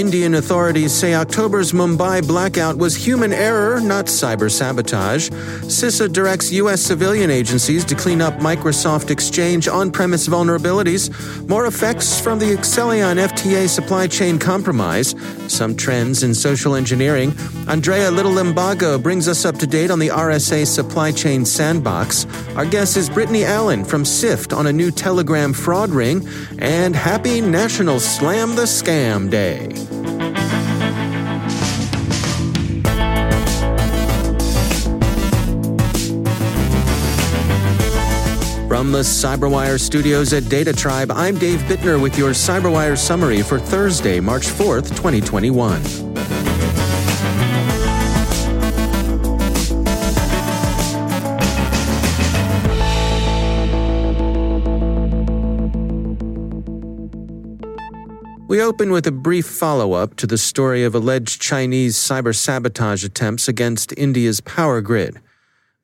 Indian authorities say October's Mumbai blackout was human error, not cyber sabotage. CISA directs U.S. civilian agencies to clean up Microsoft Exchange on premise vulnerabilities. More effects from the Accellion FTA supply chain compromise. Some trends in social engineering. Andrea Little Limbago brings us up to date on the RSA supply chain sandbox. Our guest is Brittany Allen from SIFT on a new Telegram fraud ring. And happy National Slam the Scam Day. From the CyberWire studios at DataTribe, I'm Dave Bittner with your CyberWire summary for Thursday, March 4th, 2021. We open with a brief follow up to the story of alleged Chinese cyber sabotage attempts against India's power grid.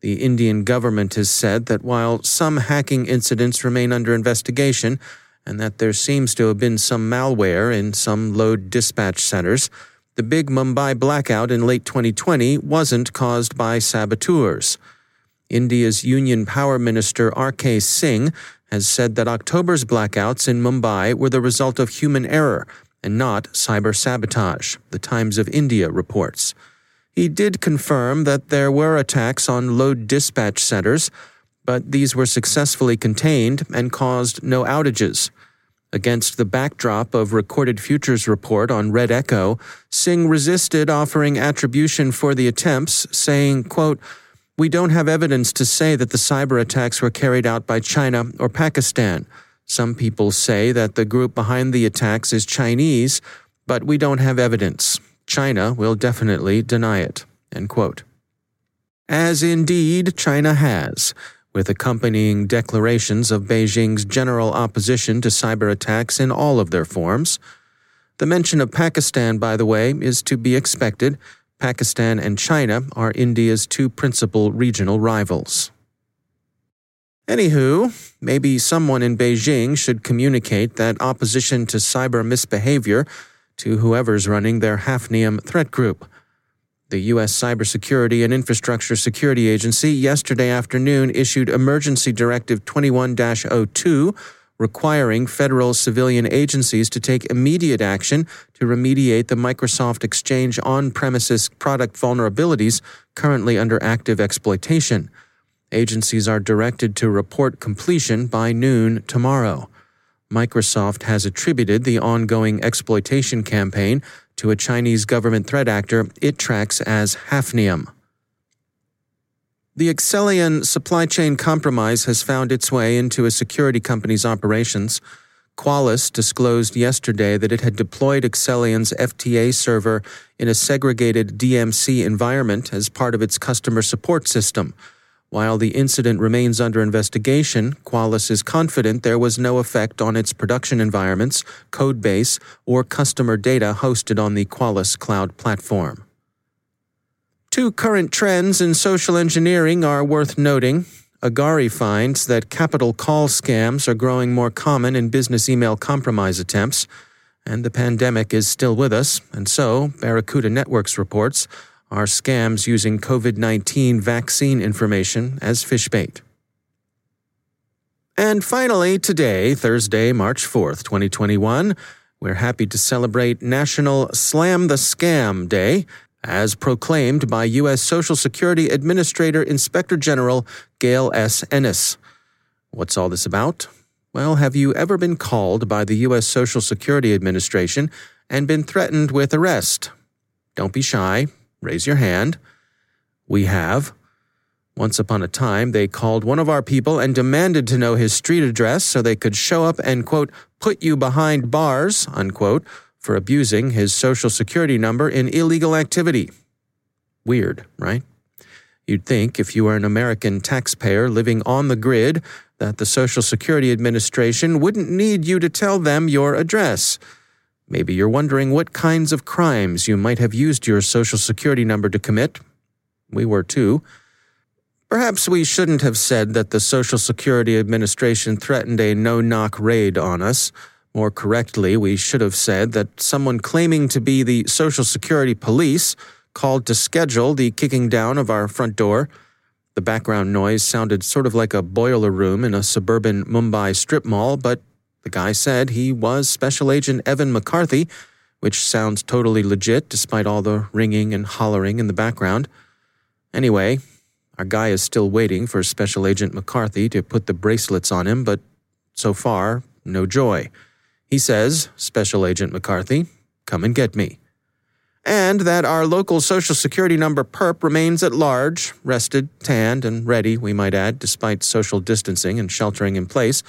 The Indian government has said that while some hacking incidents remain under investigation, and that there seems to have been some malware in some load dispatch centers, the big Mumbai blackout in late 2020 wasn't caused by saboteurs. India's Union Power Minister R.K. Singh has said that October's blackouts in Mumbai were the result of human error and not cyber sabotage, the Times of India reports. He did confirm that there were attacks on load dispatch centers, but these were successfully contained and caused no outages. Against the backdrop of Recorded Future's report on Red Echo, Singh resisted offering attribution for the attempts, saying, quote, We don't have evidence to say that the cyber attacks were carried out by China or Pakistan. Some people say that the group behind the attacks is Chinese, but we don't have evidence. China will definitely deny it. As indeed China has, with accompanying declarations of Beijing's general opposition to cyber attacks in all of their forms. The mention of Pakistan, by the way, is to be expected. Pakistan and China are India's two principal regional rivals. Anywho, maybe someone in Beijing should communicate that opposition to cyber misbehavior to whoever's running their Hafnium threat group. The U.S. Cybersecurity and Infrastructure Security Agency yesterday afternoon issued Emergency Directive 21 02, requiring federal civilian agencies to take immediate action to remediate the Microsoft Exchange on premises product vulnerabilities currently under active exploitation. Agencies are directed to report completion by noon tomorrow. Microsoft has attributed the ongoing exploitation campaign to a Chinese government threat actor it tracks as Hafnium. The Accellion supply chain compromise has found its way into a security company's operations. Qualys disclosed yesterday that it had deployed Accellion's FTA server in a segregated DMZ environment as part of its customer support system. While the incident remains under investigation, Qualys is confident there was no effect on its production environments, code base, or customer data hosted on the Qualys cloud platform. Two current trends in social engineering are worth noting. Agari finds that capital call scams are growing more common in business email compromise attempts, and the pandemic is still with us, and so, Barracuda Networks reports, are scams using COVID 19 vaccine information as phish bait. And finally, today, Thursday, March 4th, 2021, we're happy to celebrate National Slam the Scam Day. as proclaimed by U.S. Social Security Administrator Inspector General Gail S. Ennis. What's all this about? Well, have you ever been called by the U.S. Social Security Administration and been threatened with arrest? Don't be shy. Raise your hand. We have. Once upon a time, they called one of our people and demanded to know his street address so they could show up and, quote, put you behind bars, unquote, for abusing his social security number in illegal activity. Weird, right? You'd think if you were an American taxpayer living on the grid that the Social Security Administration wouldn't need you to tell them your address. Maybe you're wondering what kinds of crimes you might have used your Social Security number to commit. We were too. Perhaps we shouldn't have said that the Social Security Administration threatened a no knock raid on us. More correctly, we should have said that someone claiming to be the Social Security Police called to schedule the kicking down of our front door. The background noise sounded sort of like a boiler room in a suburban Mumbai strip mall, but the guy said he was Special Agent Evan McCarthy, which sounds totally legit despite all the ringing and hollering in the background. Anyway, our guy is still waiting for Special Agent McCarthy to put the bracelets on him, but so far, no joy. He says, Special Agent McCarthy, come and get me. And that our local Social Security number perp remains at large, rested, tanned, and ready, we might add, despite social distancing and sheltering in place,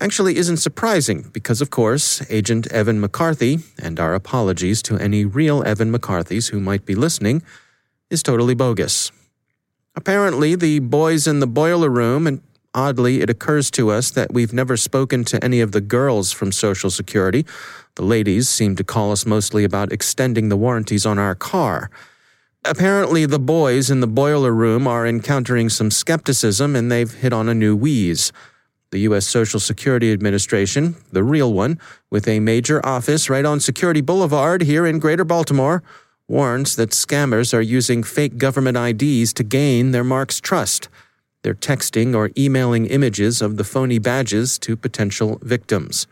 actually isn't surprising because, of course, Agent Evan McCarthy, and our apologies to any real Evan McCarthys who might be listening, is totally bogus. Apparently, the boys in the boiler room, and oddly, it occurs to us that we've never spoken to any of the girls from Social Security. The ladies seem to call us mostly about extending the warranties on our car. Apparently, the boys in the boiler room are encountering some skepticism and they've hit on a new wheeze. The U.S. Social Security Administration, the real one, with a major office right on Security Boulevard here in Greater Baltimore, warns that scammers are using fake government IDs to gain their mark's trust. They're texting or emailing images of the phony badges to potential victims.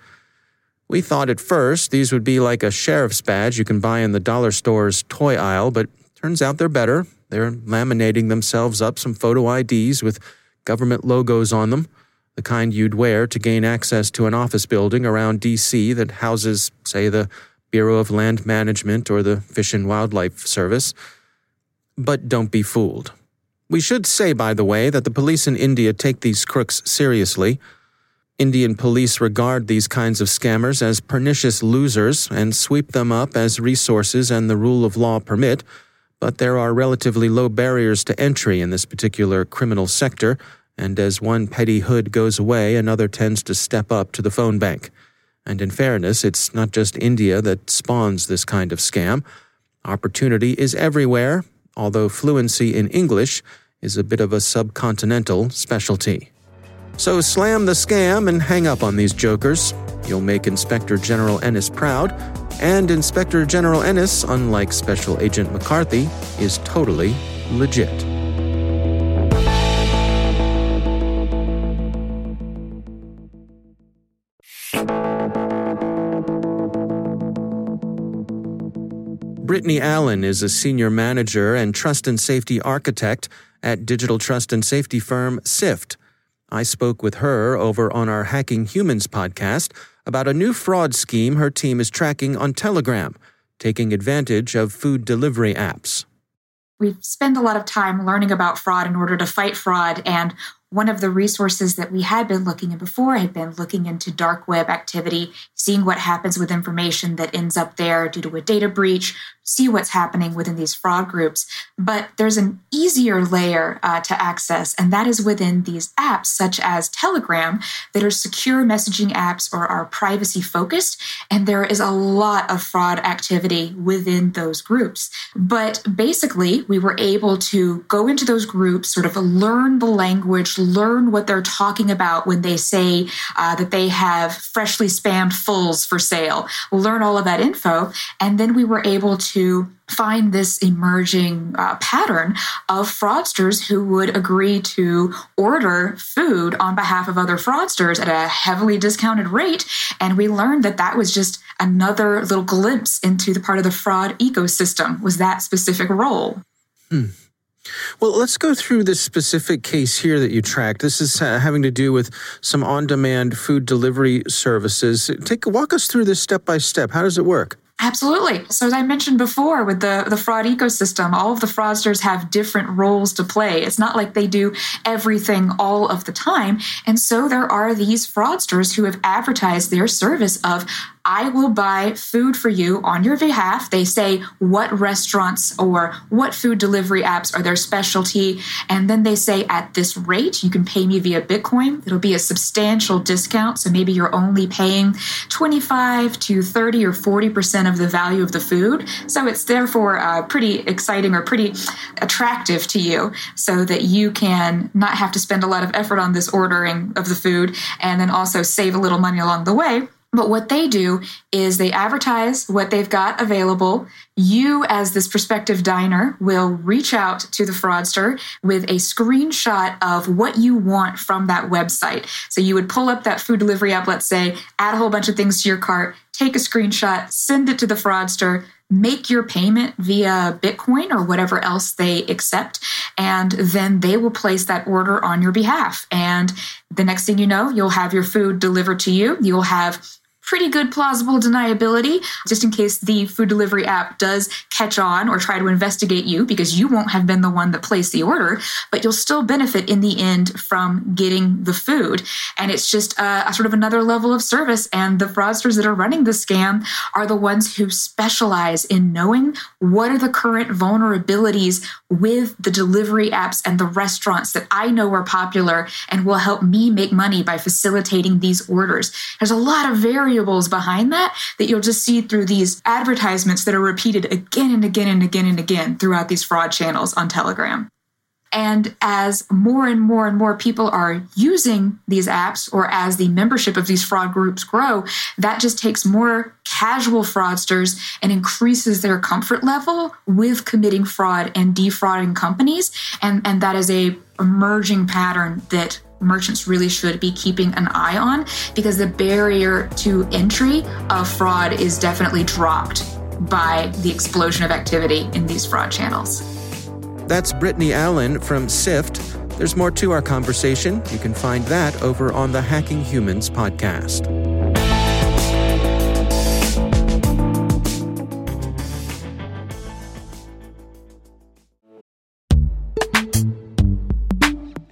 We thought at first these would be like a sheriff's badge you can buy in the dollar store's toy aisle, but turns out they're better. They're laminating themselves up some photo IDs with government logos on them, the kind you'd wear to gain access to an office building around D.C. that houses, say, the Bureau of Land Management or the Fish and Wildlife Service. But don't be fooled. We should say, by the way, that the police in India take these crooks seriously. Indian police regard these kinds of scammers as pernicious losers and sweep them up as resources and the rule of law permit, but there are relatively low barriers to entry in this particular criminal sector, and as one petty hood goes away, another tends to step up to the phone bank. And in fairness, it's not just India that spawns this kind of scam. Opportunity is everywhere, although fluency in English is a bit of a subcontinental specialty. So slam the scam and hang up on these jokers. You'll make Inspector General Ennis proud, and Inspector General Ennis, unlike Special Agent McCarthy, is totally legit. Brittany Allen is a senior manager and trust and safety architect at digital trust and safety firm SIFT. I spoke with her over on our Hacking Humans podcast about a new fraud scheme her team is tracking on Telegram, taking advantage of food delivery apps. We spend a lot of time learning about fraud in order to fight fraud, and one of the resources that we had been looking at before had been looking into dark web activity, seeing what happens with information that ends up there due to a data breach, see what's happening within these fraud groups. But there's an easier layer uh, to access, and that is within these apps, such as Telegram, that are secure messaging apps or are privacy focused. And there is a lot of fraud activity within those groups. But basically, we were able to go into those groups, sort of learn the language learn what they're talking about when they say uh, that they have freshly spammed fulls for sale. Learn all of that info. And then we were able to find this emerging uh, pattern of fraudsters who would agree to order food on behalf of other fraudsters at a heavily discounted rate. And we learned that that was just another little glimpse into the part of the fraud ecosystem was that specific role. Hmm. Well, let's go through this specific case here that you tracked. This is uh, having to do with some on-demand food delivery services. Take walk us through this step by step. How does it work? Absolutely. So as I mentioned before with the, the fraud ecosystem, all of the fraudsters have different roles to play. It's not like they do everything all of the time. And so there are these fraudsters who have advertised their service of I will buy food for you on your behalf. They say what restaurants or what food delivery apps are their specialty. And then they say at this rate, you can pay me via Bitcoin. It'll be a substantial discount. So maybe you're only paying 25 to 30 or 40% of the value of the food. So it's therefore uh, pretty exciting or pretty attractive to you so that you can not have to spend a lot of effort on this ordering of the food and then also save a little money along the way. But what they do is they advertise what they've got available. You, as this prospective diner, will reach out to the fraudster with a screenshot of what you want from that website. So you would pull up that food delivery app, let's say, add a whole bunch of things to your cart, take a screenshot, send it to the fraudster, make your payment via Bitcoin or whatever else they accept, and then they will place that order on your behalf. And the next thing you know, you'll have your food delivered to you. You'll have pretty good plausible deniability, just in case the food delivery app does catch on or try to investigate you because you won't have been the one that placed the order, but you'll still benefit in the end from getting the food. And it's just a, a sort of another level of service. And the fraudsters that are running the scam are the ones who specialize in knowing what are the current vulnerabilities with the delivery apps and the restaurants that I know are popular and will help me make money by facilitating these orders. There's a lot of very variables behind that that you'll just see through these advertisements that are repeated again and again and again and again throughout these fraud channels on Telegram. And as more and more and more people are using these apps, or as the membership of these fraud groups grow, that just takes more casual fraudsters and increases their comfort level with committing fraud and defrauding companies. And, and that is a emerging pattern that merchants really should be keeping an eye on because the barrier to entry of fraud is definitely dropped by the explosion of activity in these fraud channels. That's Brittany Allen from SIFT. There's more to our conversation. You can find that over on the Hacking Humans podcast.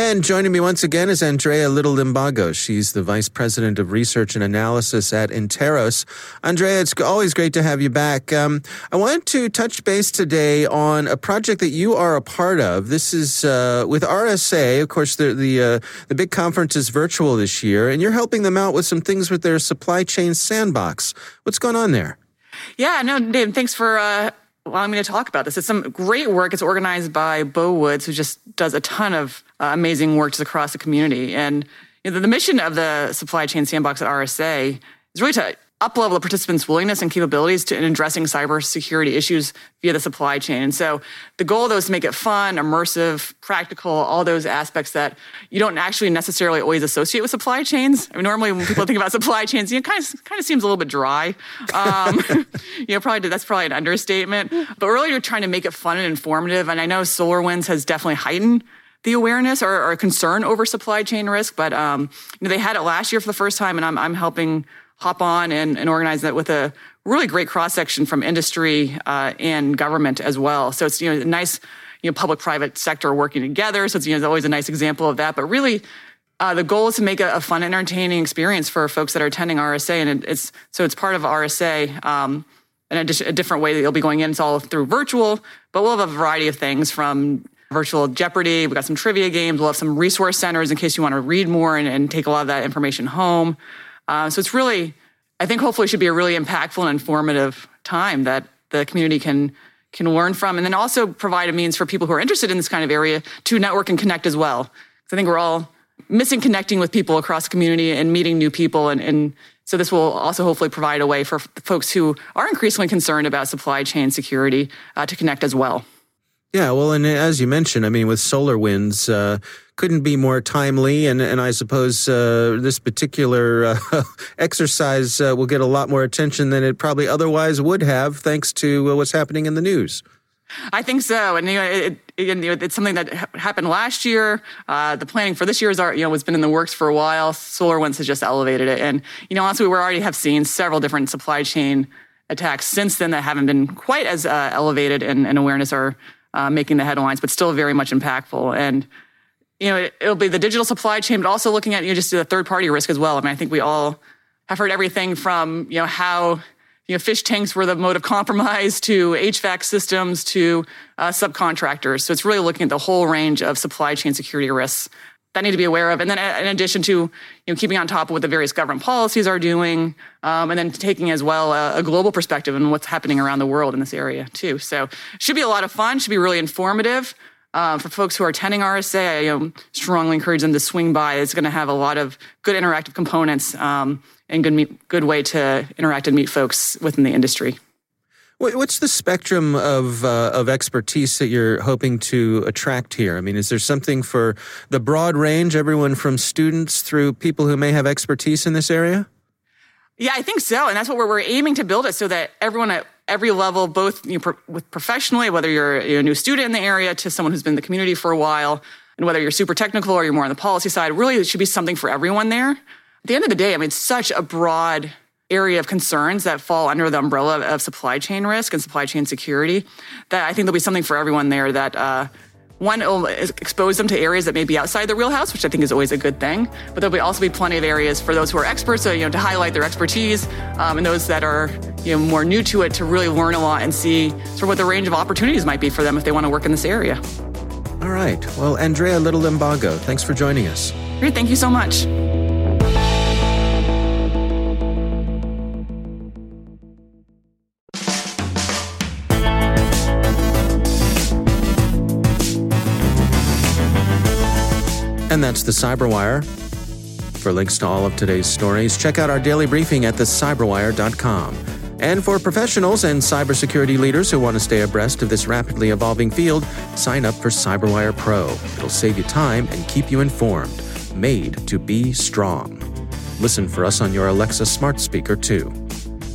And joining me once again is Andrea Little Limbago. She's the Vice President of Research and Analysis at Interos. Andrea, it's always great to have you back. Um, I wanted to touch base today on a project that you are a part of. This is uh, with RSA. Of course, the the, uh, the big conference is virtual this year, and you're helping them out with some things with their supply chain sandbox. What's going on there? Yeah, no, Dave, thanks for uh, allowing me to talk about this. It's some great work. It's organized by Beau Woods, who just does a ton of uh, amazing work just across the community. And you know, the mission of the supply chain sandbox at RSA is really to uplevel the participants' willingness and capabilities to in addressing cybersecurity issues via the supply chain. And so the goal though is to make it fun, immersive, practical, all those aspects that you don't actually necessarily always associate with supply chains. I mean, normally when people think about supply chains, you know, kind of kind of seems a little bit dry. Um, you know, probably that's probably an understatement. But really, you're trying to make it fun and informative. And I know SolarWinds has definitely heightened the awareness or, or concern over supply chain risk. But um, you know, they had it last year for the first time, and I'm I'm helping hop on and, and organize that with a really great cross section from industry uh, and government as well. So it's you know a nice you know public-private sector working together. So it's you know it's always a nice example of that. But really, uh, the goal is to make a, a, fun, entertaining experience for folks that are attending RSA, and it, it's so it's part of RSA. Um, and a, a different way that you'll be going in. It's all through virtual, but we'll have a variety of things from virtual Jeopardy. We've got some trivia games. We'll have some resource centers in case you want to read more and, and take a lot of that information home. Uh, so it's really, I think, hopefully, should be a really impactful and informative time that the community can can learn from, and then also provide a means for people who are interested in this kind of area to network and connect as well. Because I think we're all missing connecting with people across community and meeting new people, and, and so this will also hopefully provide a way for folks who are increasingly concerned about supply chain security uh, to connect as well. Yeah, well, and as you mentioned, I mean, with SolarWinds, uh, couldn't be more timely, and and I suppose uh, this particular uh, exercise uh, will get a lot more attention than it probably otherwise would have, thanks to uh, what's happening in the news. I think so, and you know, it, it, it's something that happened last year. Uh, the planning for this year is, you know, has been in the works for a while. SolarWinds has just elevated it, and you know, honestly, we already have seen several different supply chain attacks since then that haven't been quite as elevated in, in awareness or uh, making the headlines, but still very much impactful. And you know, it, will be the digital supply chain, but also looking at you know just the third party risk as well. I mean, I think we all have heard everything from you know how you know fish tanks were the mode of compromise to HVAC systems to uh, subcontractors. So it's really looking at the whole range of supply chain security risks that need to be aware of. And then in addition to you know, keeping on top of what the various government policies are doing, um, and then taking as well a, a, global perspective and what's happening around the world in this area too. So should be a lot of fun, should be really informative. Uh, for folks who are attending RSA, I you know, strongly encourage them to swing by. It's going to have a lot of good interactive components um, and good, meet, good way to interact and meet folks within the industry. What's the spectrum of uh, of expertise that you're hoping to attract here? I mean, is there something for the broad range, everyone from students through people who may have expertise in this area? Yeah, I think so, and that's what we're, we're aiming to build it so that everyone at every level, both you know, pro- with professionally, whether you're, you're a new student in the area to someone who's been in the community for a while, and whether you're super technical or you're more on the policy side, really it should be something for everyone there. At the end of the day, I mean, it's such a broad area of concerns that fall under the umbrella of supply chain risk and supply chain security that I think there'll be something for everyone there that uh, one will expose them to areas that may be outside the wheelhouse, which I think is always a good thing. But there'll be also be plenty of areas for those who are experts, so you know, to highlight their expertise, um, and those that are you know more new to it to really learn a lot and see sort of what the range of opportunities might be for them if they want to work in this area. All right. Well, Andrea Little Limbago, thanks for joining us. Great. Thank you so much. And that's the Cyberwire. For links to all of today's stories, check out our daily briefing at thecyberwire.com. And for professionals and cybersecurity leaders who want to stay abreast of this rapidly evolving field, sign up for Cyberwire Pro. It'll save you time and keep you informed. Made to be strong. Listen for us on your Alexa smart speaker, too.